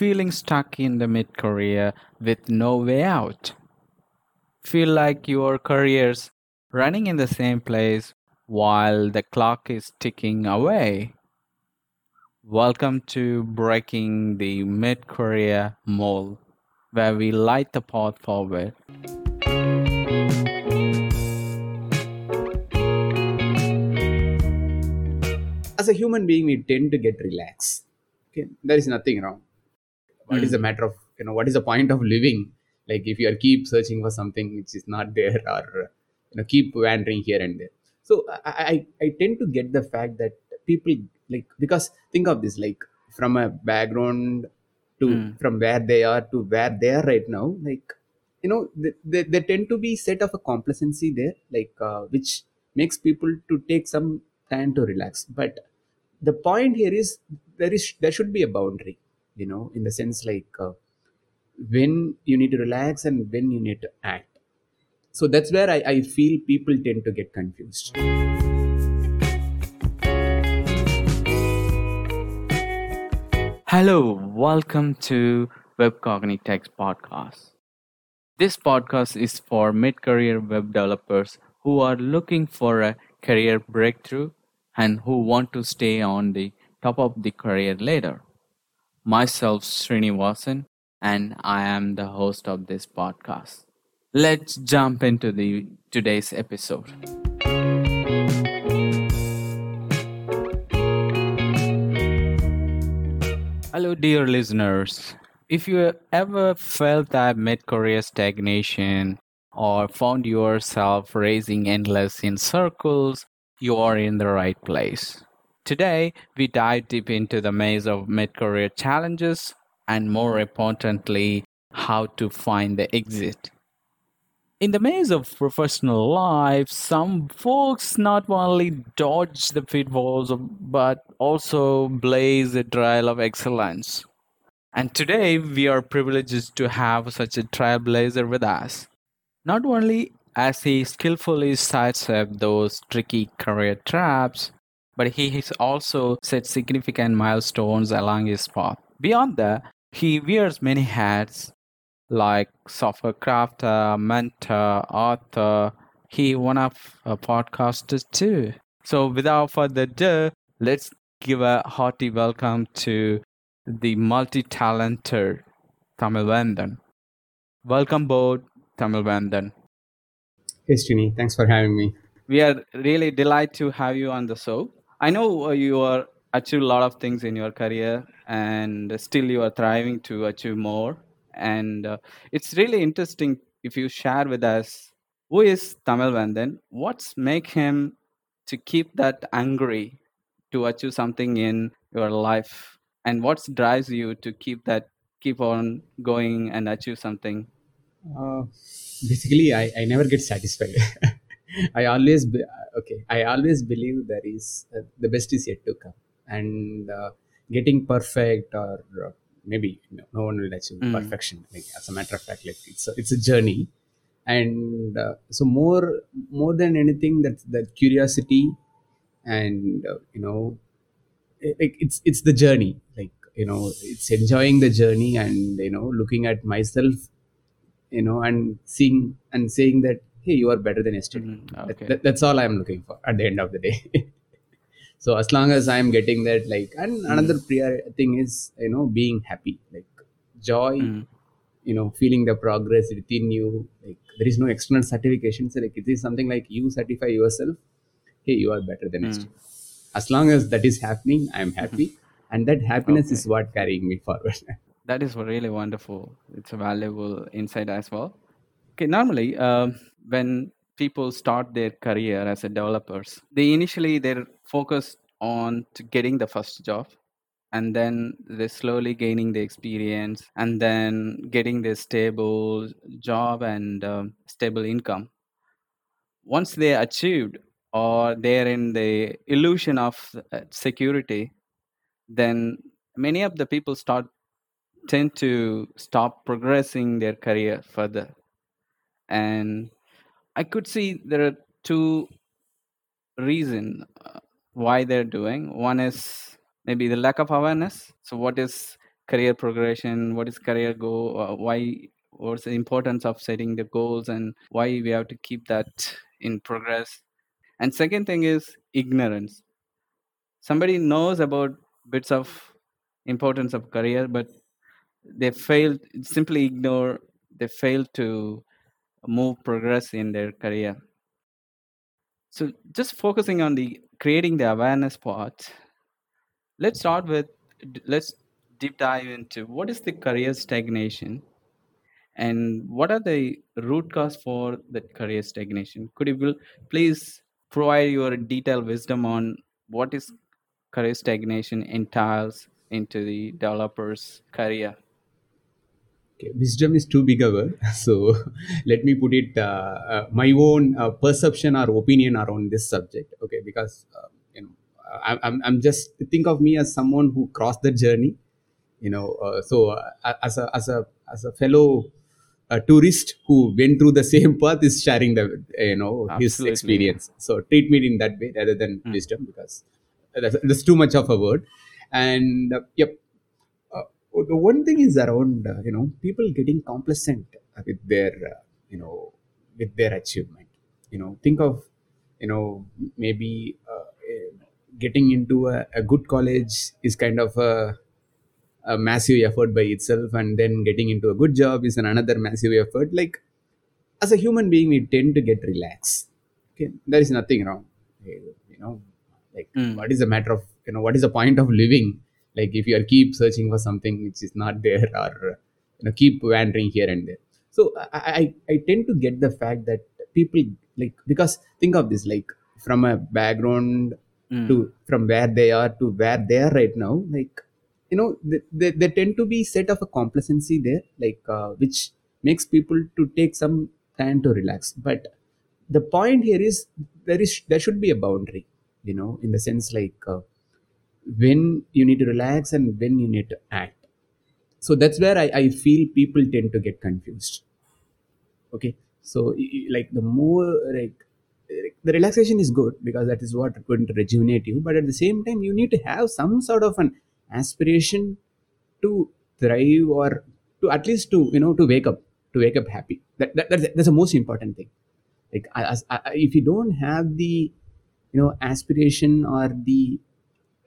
Feeling stuck in the mid career with no way out? Feel like your career's running in the same place while the clock is ticking away? Welcome to Breaking the Mid Career Mold, where we light the path forward. as a human being we tend to get relaxed okay there is nothing wrong What is Mm. the matter of you know what is the point of living like if you are keep searching for something which is not there or you know keep wandering here and there so i i, I tend to get the fact that people like because think of this like from a background to Mm. from where they are to where they are right now like you know they, they, they tend to be set of a complacency there like uh, which makes people to take some time to relax but the point here is there is there should be a boundary you know in the sense like uh, when you need to relax and when you need to act so that's where I, I feel people tend to get confused Hello, welcome to Web Cognitects podcast. This podcast is for mid career web developers who are looking for a career breakthrough and who want to stay on the top of the career ladder. Myself, Srinivasan, and I am the host of this podcast. Let's jump into the today's episode. Hello, dear listeners. If you ever felt that mid career stagnation or found yourself racing endless in circles, you are in the right place. Today, we dive deep into the maze of mid career challenges and, more importantly, how to find the exit. In the maze of professional life, some folks not only dodge the pitfalls but also blaze a trail of excellence. And today we are privileged to have such a trailblazer with us. Not only as he skillfully sidesteps those tricky career traps, but he has also set significant milestones along his path. Beyond that, he wears many hats like software crafter, mentor, author. He one of a podcaster too. So without further ado, let's give a hearty welcome to the multi-talented Thamizhvendan. Welcome board, Thamizhvendan. hey Sreeni, thanks for having me We are really delighted to have you on the show. I know uh, you are achieved a lot of things in your career, and still you are thriving to achieve more. And uh, it's really interesting if you share with us who is Thamizhvendan, what's make him to keep that angry to achieve something in your life, and what drives you to keep that keep on going and achieve something. uh, basically I, I never get satisfied i always be, okay i always believe there is uh, the best is yet to come. And uh, getting perfect or uh, maybe no, no one will achieve Mm. perfection like as a matter of fact like it's a, it's a journey. And uh, so more more than anything that's that curiosity and uh, you know it, like it's it's the journey. Like you know it's enjoying the journey and you know looking at myself you know and seeing and saying that hey you are better than yesterday Mhm, okay. that- that's all i'm looking for at the end of the day so as long as i'm getting that like and another prior thing is you know being happy like joy Mm. you know feeling the progress within you like there is no external certification so like it is something like you certify yourself hey you are better than Mm. yesterday as long as that is happening i'm happy and that happiness is what carrying me forward That is really wonderful. It's a valuable insight as well. Okay, normally um, when people start their career as a developers, they initially they're focused on getting the first job, and then they're slowly gaining the experience, and then getting the stable job and um, stable income. Once they achieved or they're in the illusion of uh, security, then many of the people start tend to stop progressing their career further and i could see there are two reasons why they're doing. One is maybe the lack of awareness. So what is career progression? What is career goal? Uh, why what's the importance of setting the goals and why we have to keep that in progress? And second thing is ignorance. Somebody knows about bits of importance of career but they fail simply ignore they fail to move progress in their career. So just focusing on the creating the awareness part let's start with let's deep dive into what is the career stagnation and what are the root cause for that career stagnation? Could you please provide your detailed wisdom on what is career stagnation entails into the developer's career Okay, wisdom is too big a word, so let me put it uh, uh, my own uh, perception or opinion around this subject. Okay, because uh, you know I, I'm I'm just think of me as someone who crossed the journey. You know, uh, so uh, as a as a as a fellow uh, tourist who went through the same path is sharing the you know his experience. So treat me in that way rather than Mm. wisdom because that's, that's too much of a word. And uh, yep, the one thing is around uh, you know people getting complacent with their uh, you know with their achievement. You know think of you know maybe uh, eh, getting into a, a good college is kind of a, a massive effort by itself and then getting into a good job is an another massive effort. Like as a human being we tend to get relaxed. Okay? There is nothing wrong. Eh, you know like Mm. what is the matter of you know what is the point of living like if you are keep searching for something which is not there or you know keep wandering here and there so i i, I tend to get the fact that people like because think of this like from a background Mm. to from where they are to where they are right now like you know they, they, they tend to be set of a complacency there like uh, which makes people to take some time to relax but the point here is there is there should be a boundary you know in the sense like uh, when you need to relax and when you need to act. So that's where I, I feel people tend to get confused. Okay? So like the more like the relaxation is good because that is what going to rejuvenate you but at the same time you need to have some sort of an aspiration to thrive or to at least to you know to wake up to wake up happy. That, that that's, that's the most important thing. Like if you don't have the you know aspiration or the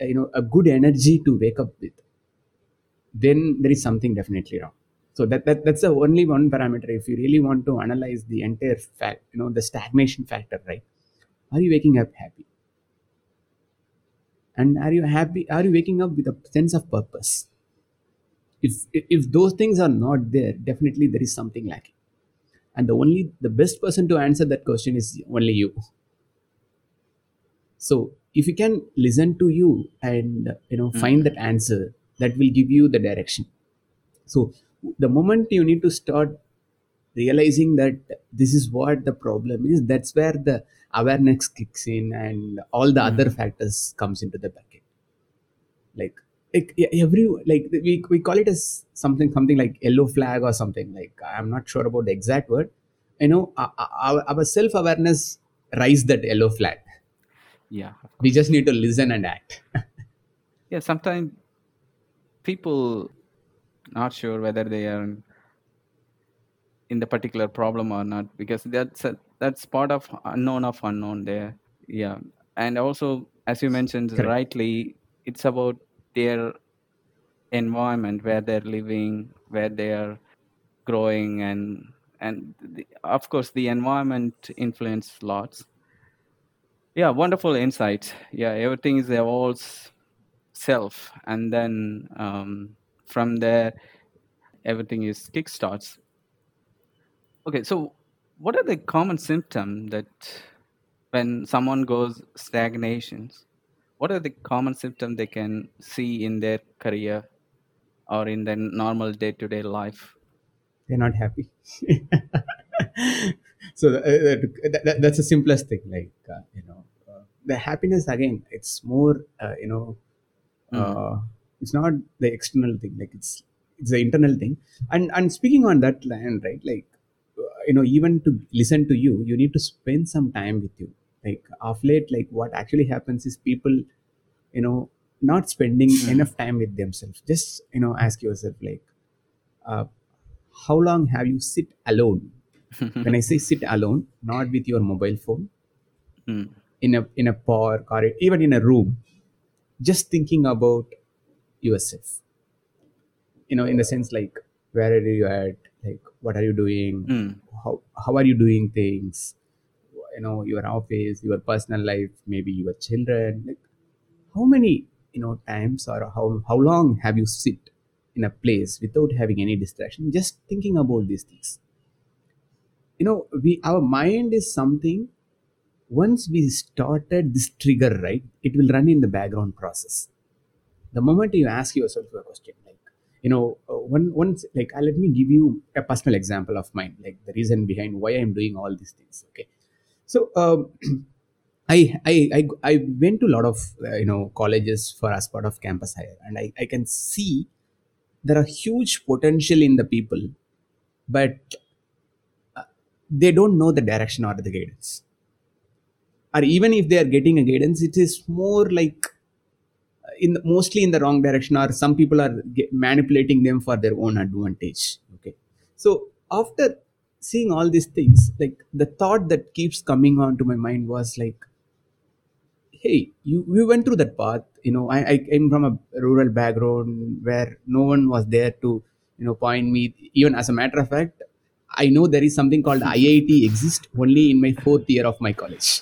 you know a good energy to wake up with then there is something definitely wrong. So that, that that's the only one parameter. If you really want to analyze the entire fact you know the stagnation factor right? Are you waking up happy? And are you happy are you waking up with a sense of purpose? If if those things are not there definitely there is something lacking. And the only the best person to answer that question is only you. So if you can listen to you and you know find mm-hmm. that answer that will give you the direction. So the moment you need to start realizing that this is what the problem is that's where the awareness kicks in and all the other mm-hmm. factors comes into the bucket like like every like we, we call it as something something like yellow flag or something. Like i'm not sure about the exact word. You know our, our, our self-awareness rise that yellow flag yeah we just need to listen and act. Yeah sometimes people not sure whether they are in the particular problem or not because that's a, that's part of unknown of unknown there. Yeah and also as you mentioned Correct. rightly it's about their environment where they're living where they are growing and and the, of course the environment influence lots yeah wonderful insight. Yeah everything is evolves self and then um, from there everything is kickstarts. Okay so what are the common symptoms that when someone goes stagnations what are the common symptoms they can see in their career or in their normal day-to-day life? They're not happy so uh, that, that, that's the simplest thing like uh, you know uh, the happiness again it's more uh, you know uh, it's not the external thing like it's it's the internal thing. And and speaking on that line right like uh, you know even to listen to you you need to spend some time with you. Like of late like what actually happens is people you know not spending Mm. enough time with themselves. Just you know ask yourself like uh, how long have you sit alone when i say sit alone not with your mobile phone Mm. in a in a park or even in a room just thinking about yourself. You know in the sense like where are you at? Like what are you doing? Mm. how, how are you doing things? You know your office your personal life maybe your children like how many you know times or how, how long have you sit in a place without having any distraction just thinking about these things you know we our mind is something once we started this trigger right it will run in the background process. The moment you ask yourself a question like you know uh, one once like uh, let me give you a personal example of mine like the reason behind why i'm doing all these things okay? So um, I, I I I went to a lot of uh, you know colleges for as part of campus hire, and I, I can see there are huge potential in the people, but they don't know the direction or the guidance. Or even if they are getting a guidance, it is more like uh, in the, mostly in the wrong direction, or some people are manipulating them for their own advantage. Okay, so after seeing all these things, like the thought that keeps coming on to my mind was like hey you we went through that path you know I, I came from a rural background where no one was there to you know point me even as a matter of fact i know there is something called iit exist only in my fourth year of my college.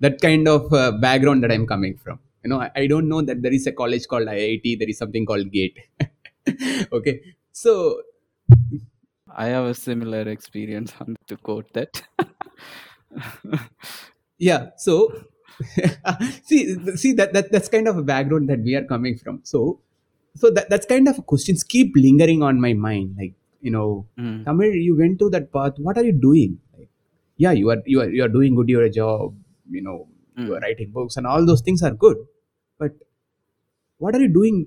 That kind of uh, background that i'm coming from. You know I, I don't know that there is a college called iit there is something called gate. Okay so I have a similar experience on to quote that. yeah so see see that, that that's kind of a background that we are coming from. So so that, that's kind of questions keep lingering on my mind like you know Mm. Tamil, you went to that path what are you doing like, yeah you are you are you are doing good your job you know you are Mm. writing books and all those things are good but what are you doing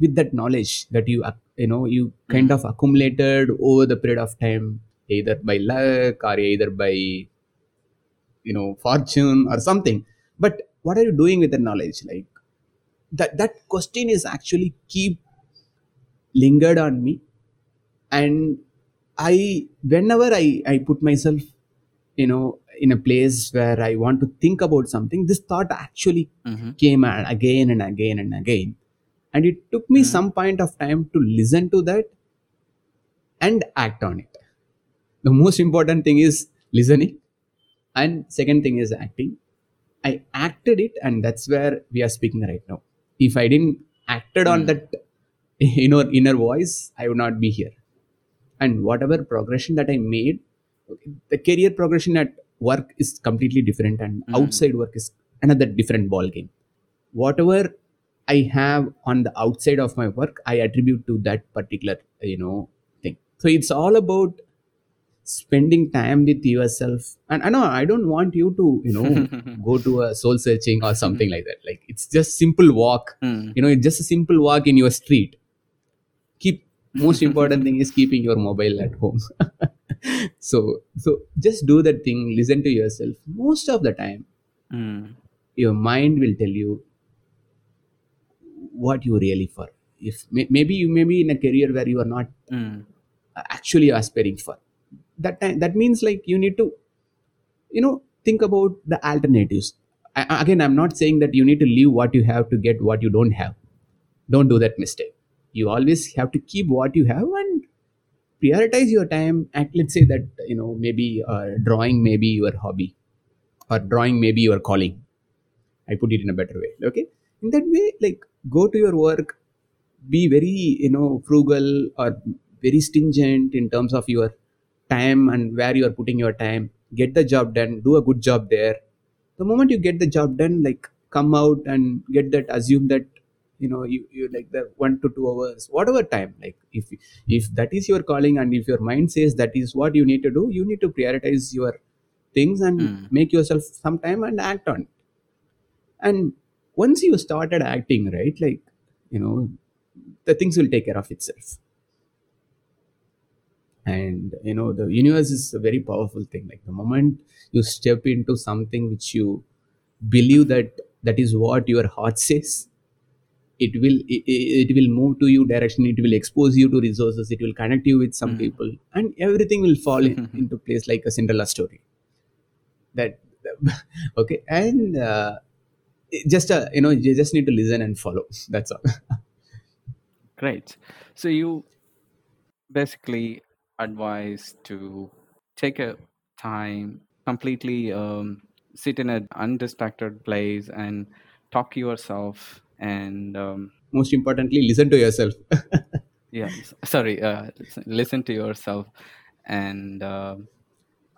with that knowledge that you you know you kind Mm. of accumulated over the period of time either by luck or either by you know fortune or something but what are you doing with the knowledge like that that question is actually keep lingered on me and i whenever i i put myself you know in a place where i want to think about something this thought actually Mhm. came again and again and again and it took me Mhm. some point of time to listen to that and act on it the most important thing is listening and second thing is acting i acted it and that's where we are speaking right now if i didn't acted on Mm. that inner inner voice i would not be here and whatever progression that i made okay, the career progression at work is completely different and Mm. outside work is another different ball game whatever i have on the outside of my work i attribute to that particular you know thing. So it's all about spending time with yourself. And i know i don't want you to you know go to a soul searching or something like that. Like it's just simple walk. Mm. you know it's just a simple walk in your street most important thing is keeping your mobile at home. So so just do that thing listen to yourself. Most of the time Mm. your mind will tell you what you really for. If may, maybe you may be in a career where you are not Mm. actually aspiring for. That time that means like you need to you know think about the alternatives. I, again i'm not saying that you need to leave what you have to get what you don't have. Don't do that mistake you always have to keep what you have and prioritize your time and let's say that you know maybe uh, drawing may be your hobby or drawing may be your calling. I put it in a better way okay? In that way like go to your work be very you know frugal or very stringent in terms of your time and where you are putting your time. Get the job done do a good job there. The moment you get the job done like come out and get that assume that you know you, you like the one to two hours whatever time like if if that is your calling and if your mind says that is what you need to do you need to prioritize your things and Mm. make yourself some time and act on it. And once you started acting right like you know the things will take care of itself. And you know the universe is a very powerful thing. Like the moment you step into something which you believe that that is what your heart says it will it, it will move to you direction it will expose you to resources it will connect you with some Mm. people and everything will fall in, into place like a cinderella story that okay and uh, just uh, you know you just need to listen and follow that's all Great. So you basically advise to take a time, completely um, sit in an undistracted place and talk to yourself and um, most importantly listen to yourself yeah, sorry, uh, listen, to yourself and um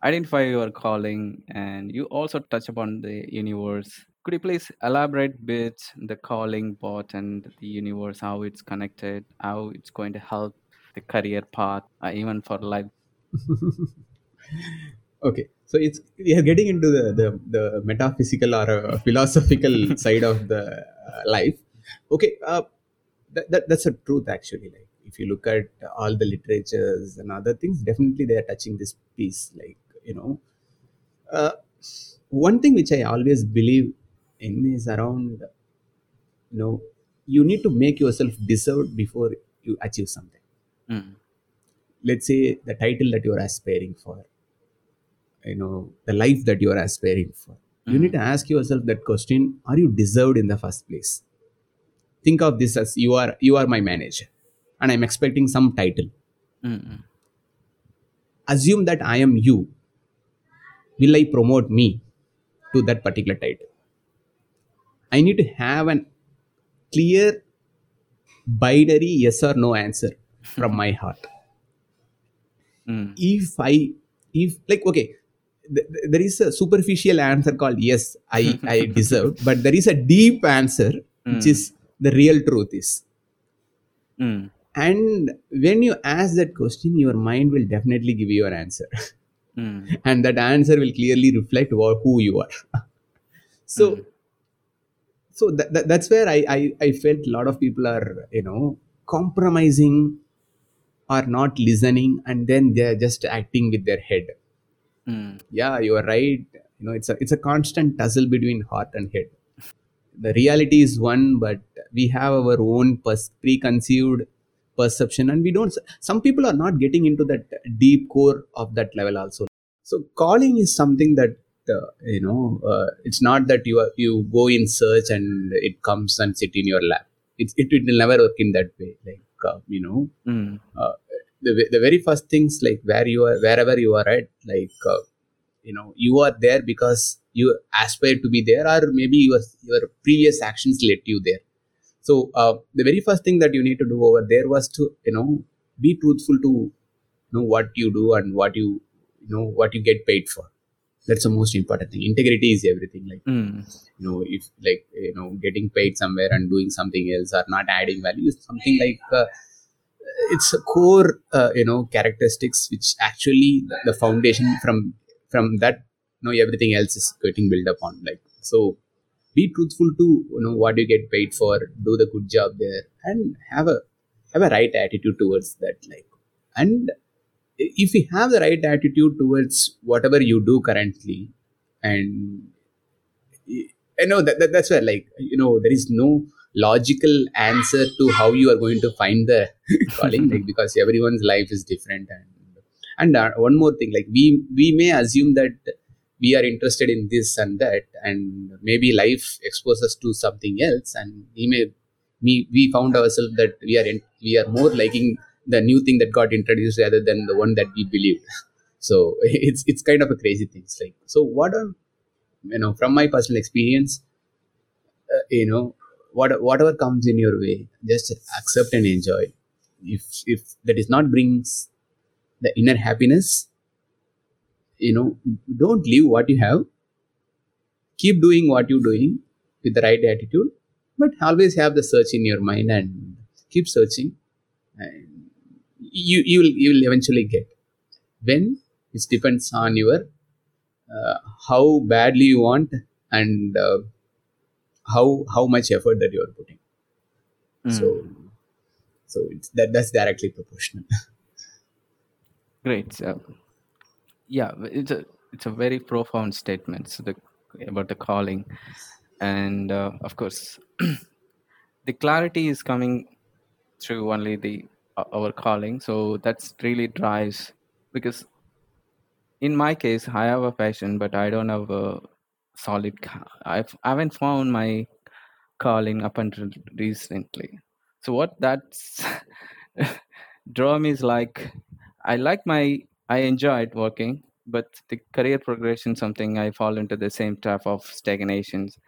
identify your calling. And you also touch upon the universe. Could you please elaborate bit the calling part and the universe, how it's connected, how it's going to help the career path, uh, even for life? okay so it's we are getting into the the, the metaphysical or uh, philosophical side of the uh, life. Okay uh, that, that, that's a truth actually like if you look at all the literatures and other things definitely they are touching this piece like you know. Uh, one thing which i always believe in is around you know you need to make yourself deserved before you achieve something. Mm, let's say the title that you're aspiring for you know the life that you are aspiring for. You need mm, to ask yourself that question are you deserved in the first place? Think of this as you are you are my manager and i'm expecting some title. Mm, mm, assume that i am you. Will i promote me to that particular title? I need to have an clear binary yes or no answer from my heart. Mm, if i if like okay th- th- there is a superficial answer called yes i i deserve but there is a deep answer which Mm. is the real truth is. Mm, and when you ask that question your mind will definitely give you an answer. Mm, and that answer will clearly reflect who you are. So Mm. so that, that, that's where I, I i felt a lot of people are you know compromising are not listening and then they're just acting with their head mm, yeah you are right. You know it's a it's a constant tussle between heart and head. The reality is one but we have our own pers- preconceived perception and we don't some people are not getting into that deep core of that level also. So calling is something that uh, you know uh, it's not that you are, you go in search and it comes and sit in your lap. It, it, it will never work in that way. Like uh, you know mm, the, the very first things like where you are wherever you are at like uh, you know you are there because you aspire to be there or maybe your your previous actions led you there. So uh, the very first thing that you need to do over there was to you know be truthful to know what you do and what you you know what you get paid for. That's the most important thing. Integrity is everything like mm, you know if like you know getting paid somewhere and doing something else or not adding value is something like uh, it's a core uh, you know characteristics which actually the- foundation from from that you know everything else is getting built upon like so be truthful to you know what you get paid for do the good job there and have a have a right attitude towards that like and if you have the right attitude towards whatever you do currently and you know that, that that's where like you know there is no logical answer to how you are going to find the calling like because everyone's life is different and and uh, one more thing like we we may assume that we are interested in this and that and maybe life exposes us to something else and we may we, we found ourselves that we are in, we are more liking the new thing that got introduced rather than the one that we believed. So it's it's kind of a crazy thing It's like so what I'm you know from my personal experience uh, you know what whatever comes in your way just accept and enjoy. If if that is not brings the inner happiness you know don't leave what you have. Keep doing what you're doing with the right attitude but always have the search in your mind and keep searching. And you you will you will eventually get. When it depends on your uh, how badly you want and uh, how how much effort that you are putting so mm. so it's that that's directly proportional Great. So, yeah, it's a it's a very profound statement so the, about the calling, and uh, of course, the clarity is coming through only the our calling so that's really drives because in my case i have a passion but i don't have a solid I've, i haven't found my calling up until recently. So what that's draw me is like i like my i enjoyed working but the career progression something i fall into the same trap of stagnations.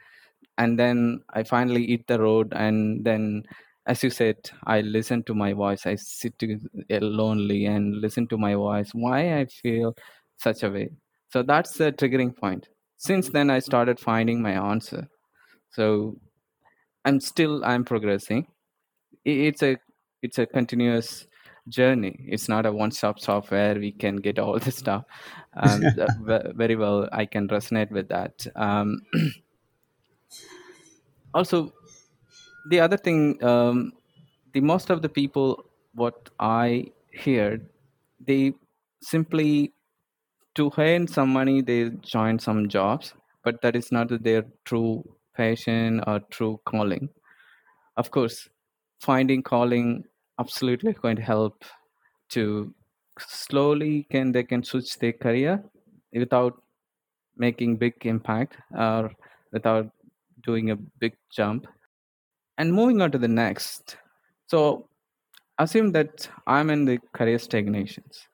And then i finally hit the road and then as you said i listen to my voice. I sit to, uh, lonely and listen to my voice. Why i feel such a way. So that's the triggering point since then i started finding my answer. So i'm still i'm progressing. It's a it's a continuous journey. It's not a one stop shop where we can get all the stuff. Um very well i can resonate with that. Um also the other thing um the most of the people what i hear they simply to earn some money they join some jobs but that is not their true passion or true calling. Of course finding calling absolutely going to help to slowly can they can switch their career without making big impact or without doing a big jump. And moving on to the next. So assume that i'm in the career stagnations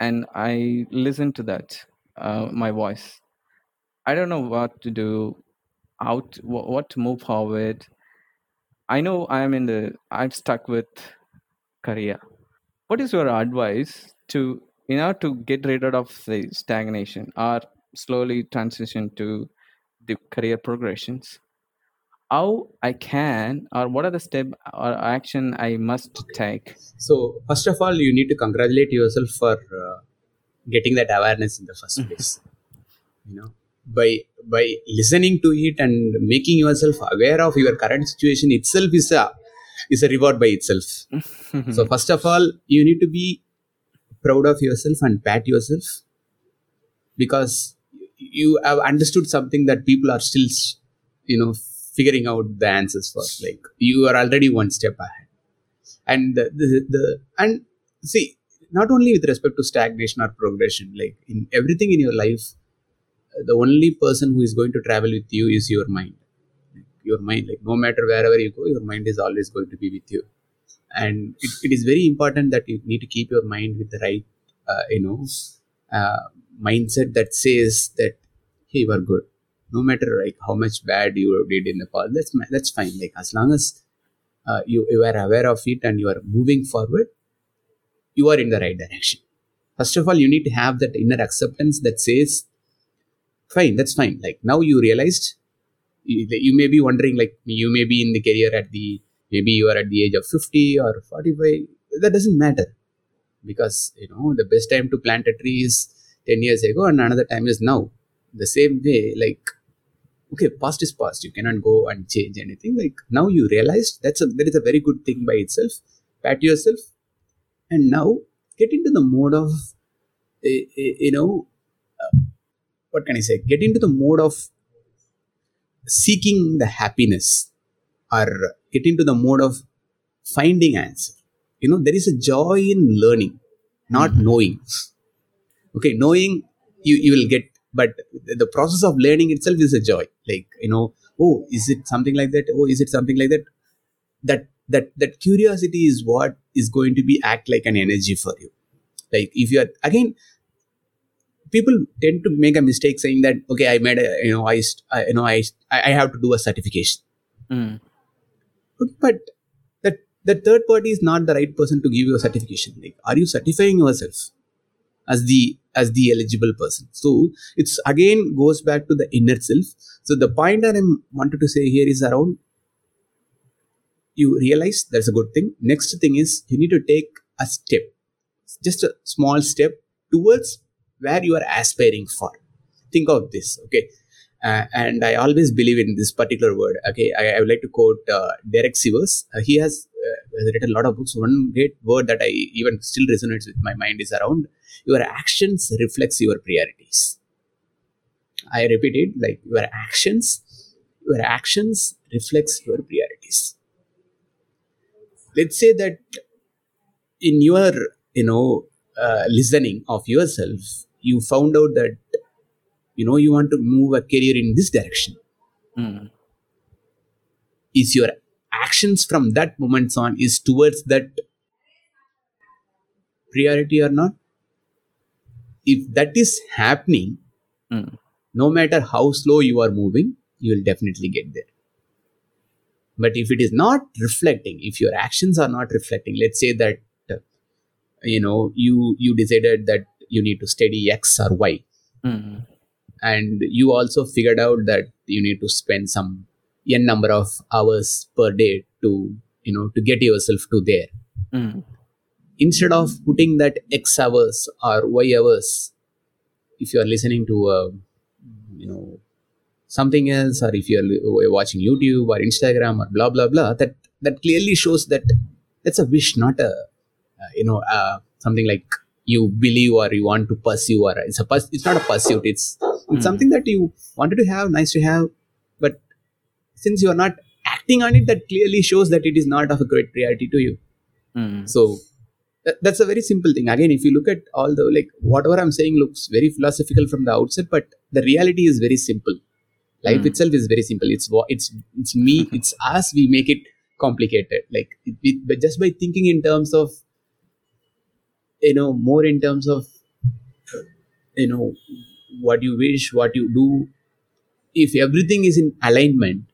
and i listen to that uh, my voice. I don't know what to do how to, what to move forward. I know i'm in the i'm stuck with career. What is your advice to in order to get rid of the stagnation or slowly transition to the career progressions how i can or what are the step or action i must take So first of all, you need to congratulate yourself for uh, getting that awareness in the first place. You know, by by listening to it and making yourself aware of your current situation itself is a is a reward by itself. So first of all, you need to be proud of yourself and pat yourself because you have understood something that people are still, you know, figuring out the answers first Like you are already one step ahead. And the, the, the and see not only with respect to stagnation or progression like in everything in your life the only person who is going to travel with you is your mind. Your mind like no matter wherever you go your mind is always going to be with you. And it, it is very important that you need to keep your mind with the right uh, you know uh, mindset that says that hey you are good no matter like how much bad you did in the past that's that's fine. Like as long as uh, you, you are aware of it and you are moving forward you are in the right direction. First of all you need to have that inner acceptance that says fine that's fine. Like now you realized you, you may be wondering like you may be in the career at the maybe you are at the age of 50 or 45 that doesn't matter. Because you know the best time to plant a tree is 10 years ago and another time is now. The same way like okay past is past. You cannot go and change anything. Like now you realized that's a that is a very good thing by itself. Pat yourself. And now get into the mode of eh, eh, you know what can i say? Get into the mode of seeking the happiness or get into the mode of finding answer. You know there is a joy in learning not knowing. Okay knowing you you will get but the process of learning itself is a joy. Like you know oh is it something like that? Oh is it something like that? That that that curiosity is what is going to be act like an energy for you. Like if you are again people tend to make a mistake saying that okay i made a you know i, I you know I, I I have to do a certification. Mm. Okay, but that that third party is not the right person to give you a certification. Like are you certifying yourself as the as the eligible person. So it's again goes back to the inner self. So the point that i wanted to say here is around you realize that's a good thing. Next thing is you need to take a step just a small step towards where you are aspiring for. Think of this okay? Uh, and i always believe in this particular word okay? I, I would like to quote uh, derek sivers. Uh, he has, uh, has written a lot of books. One great word that i even still resonates with my mind is around your actions reflects your priorities. I repeat it like your actions your actions reflects your priorities. Let's say that in your you know uh, listening of yourself you found out that you know you want to move a career in this direction. Mm. is your actions from that moment on is towards that priority or not if that is happening Mm. no matter how slow you are moving you will definitely get there but if it is not reflecting if your actions are not reflecting let's say that uh, you know you you decided that you need to study x or y Mm. and you also figured out that you need to spend some n number of hours per day to you know to get yourself to there Mm. Instead of putting that x hours or y hours if you are listening to uh, you know something else or if you are watching youtube or instagram or blah blah blah that that clearly shows that that's a wish not a uh, you know uh, something like you believe or you want to pursue or it's a purs- it's not a pursuit it's it's something that you wanted to have nice to have but since you are not acting on it that clearly shows that it is not of a great priority to you Mm. so that's a very simple thing. Again if you look at all the like whatever i'm saying looks very philosophical from the outset but the reality is very simple. Life Mm. itself is very simple. It's it's it's me it's us we make it complicated. Like it, it, but just by thinking in terms of you know more in terms of you know what you wish what you do if everything is in alignment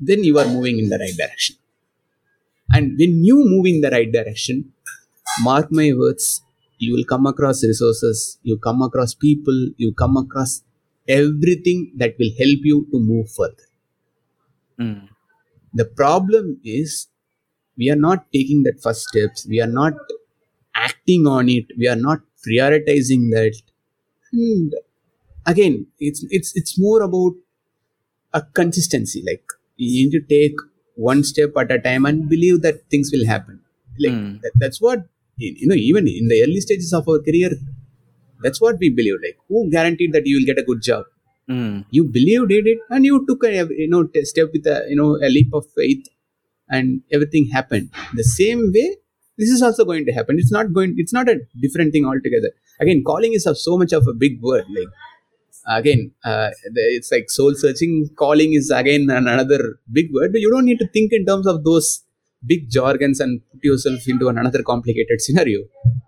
then you are moving in the right direction. And when you move in the right direction mark my words you will come across resources you come across people you come across everything that will help you to move further Mm. the problem is we are not taking that first steps we are not acting on it we are not prioritizing that and again it's it's it's more about a consistency like you need to take one step at a time and believe that things will happen like Mm. that, that's what you know even in the early stages of our career that's what we believe. Like who guaranteed that you will get a good job? Mm. you believed in it and you took a you know step with a you know a leap of faith and everything happened. The same way this is also going to happen. It's not going it's not a different thing altogether. Again calling is so much of a big word. Like again uh, it's like soul searching. Calling is again another big word but you don't need to think in terms of those big jargons and put yourself into an another complicated scenario.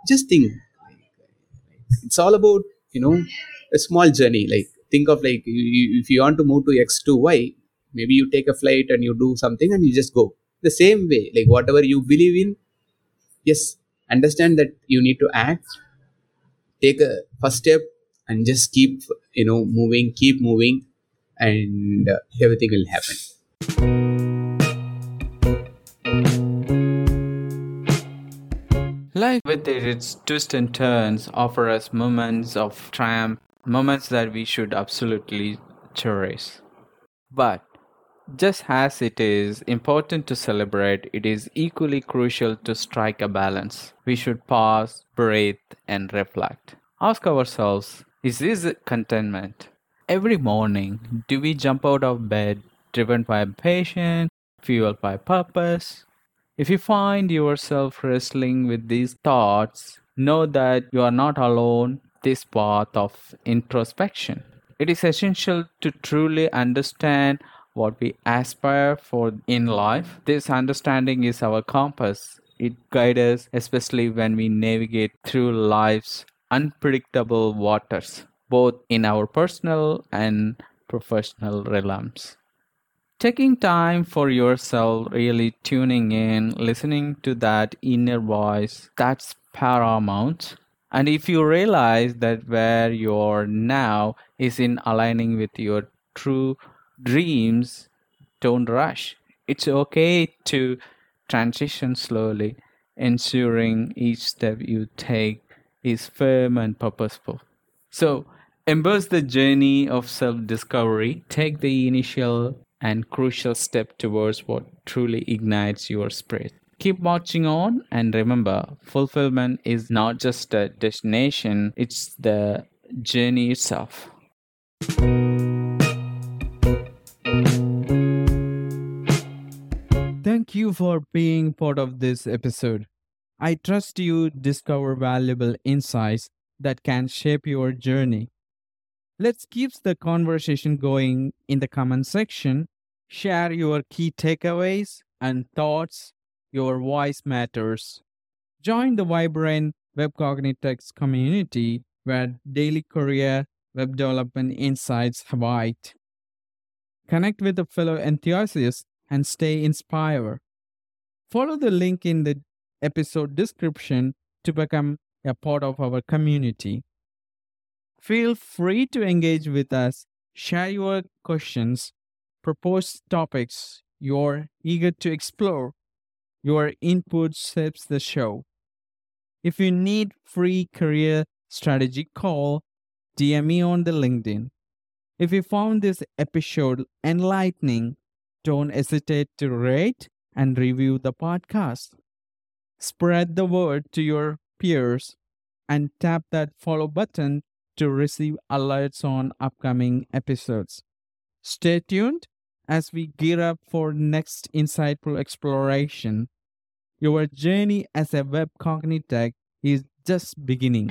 Just think it's all about you know a small journey. Like think of like you, you- if you want to move to x to y maybe you take a flight and you do something and you just go. The same way like whatever you believe in yes understand that you need to act take a first step and just keep you know moving keep moving and uh, everything will happen Life with its twists and turns offer us moments of triumph, moments that we should absolutely cherish. But just as it is important to celebrate, it is equally crucial to strike a balance. We should pause, breathe, and reflect. Ask ourselves is this contentment? Every morning, do we jump out of bed driven by passion, fueled by purpose? If you find yourself wrestling with these thoughts, know that you are not alone this path of introspection. It is essential to truly understand what we aspire for in life. This understanding is our compass. It guides us, especially when we navigate through life's unpredictable waters, both in our personal and professional realms. Taking time for yourself, really tuning in, listening to that inner voice, that's paramount. And if you realize that where you're now is in aligning with your true dreams, don't rush. It's okay to transition slowly, ensuring each step you take is firm and purposeful. So, embrace the journey of self discovery. Take the initial and crucial step towards what truly ignites your spirit. Keep marching on and remember, fulfillment is not just a destination, it's the journey itself. Thank you for being part of this episode. I trust you discover valuable insights that can shape your journey. Let's keep the conversation going in the comment section. Share your key takeaways and thoughts. Your voice matters. Join the vibrant Web Cognitects community where daily career web development insights await. Connect with a fellow enthusiast and stay inspired. Follow the link in the episode description to become a part of our community. Feel free to engage with us, share your questions, propose topics you're eager to explore. Your input shapes the show. If you need free career strategy call, DM me on the LinkedIn. If you found this episode enlightening, don't hesitate to rate and review the podcast. Spread the word to your peers and tap that follow button to receive alerts on upcoming episodes. Stay tuned as we gear up for next insightful exploration. Your journey as a Web Cognitect is just beginning.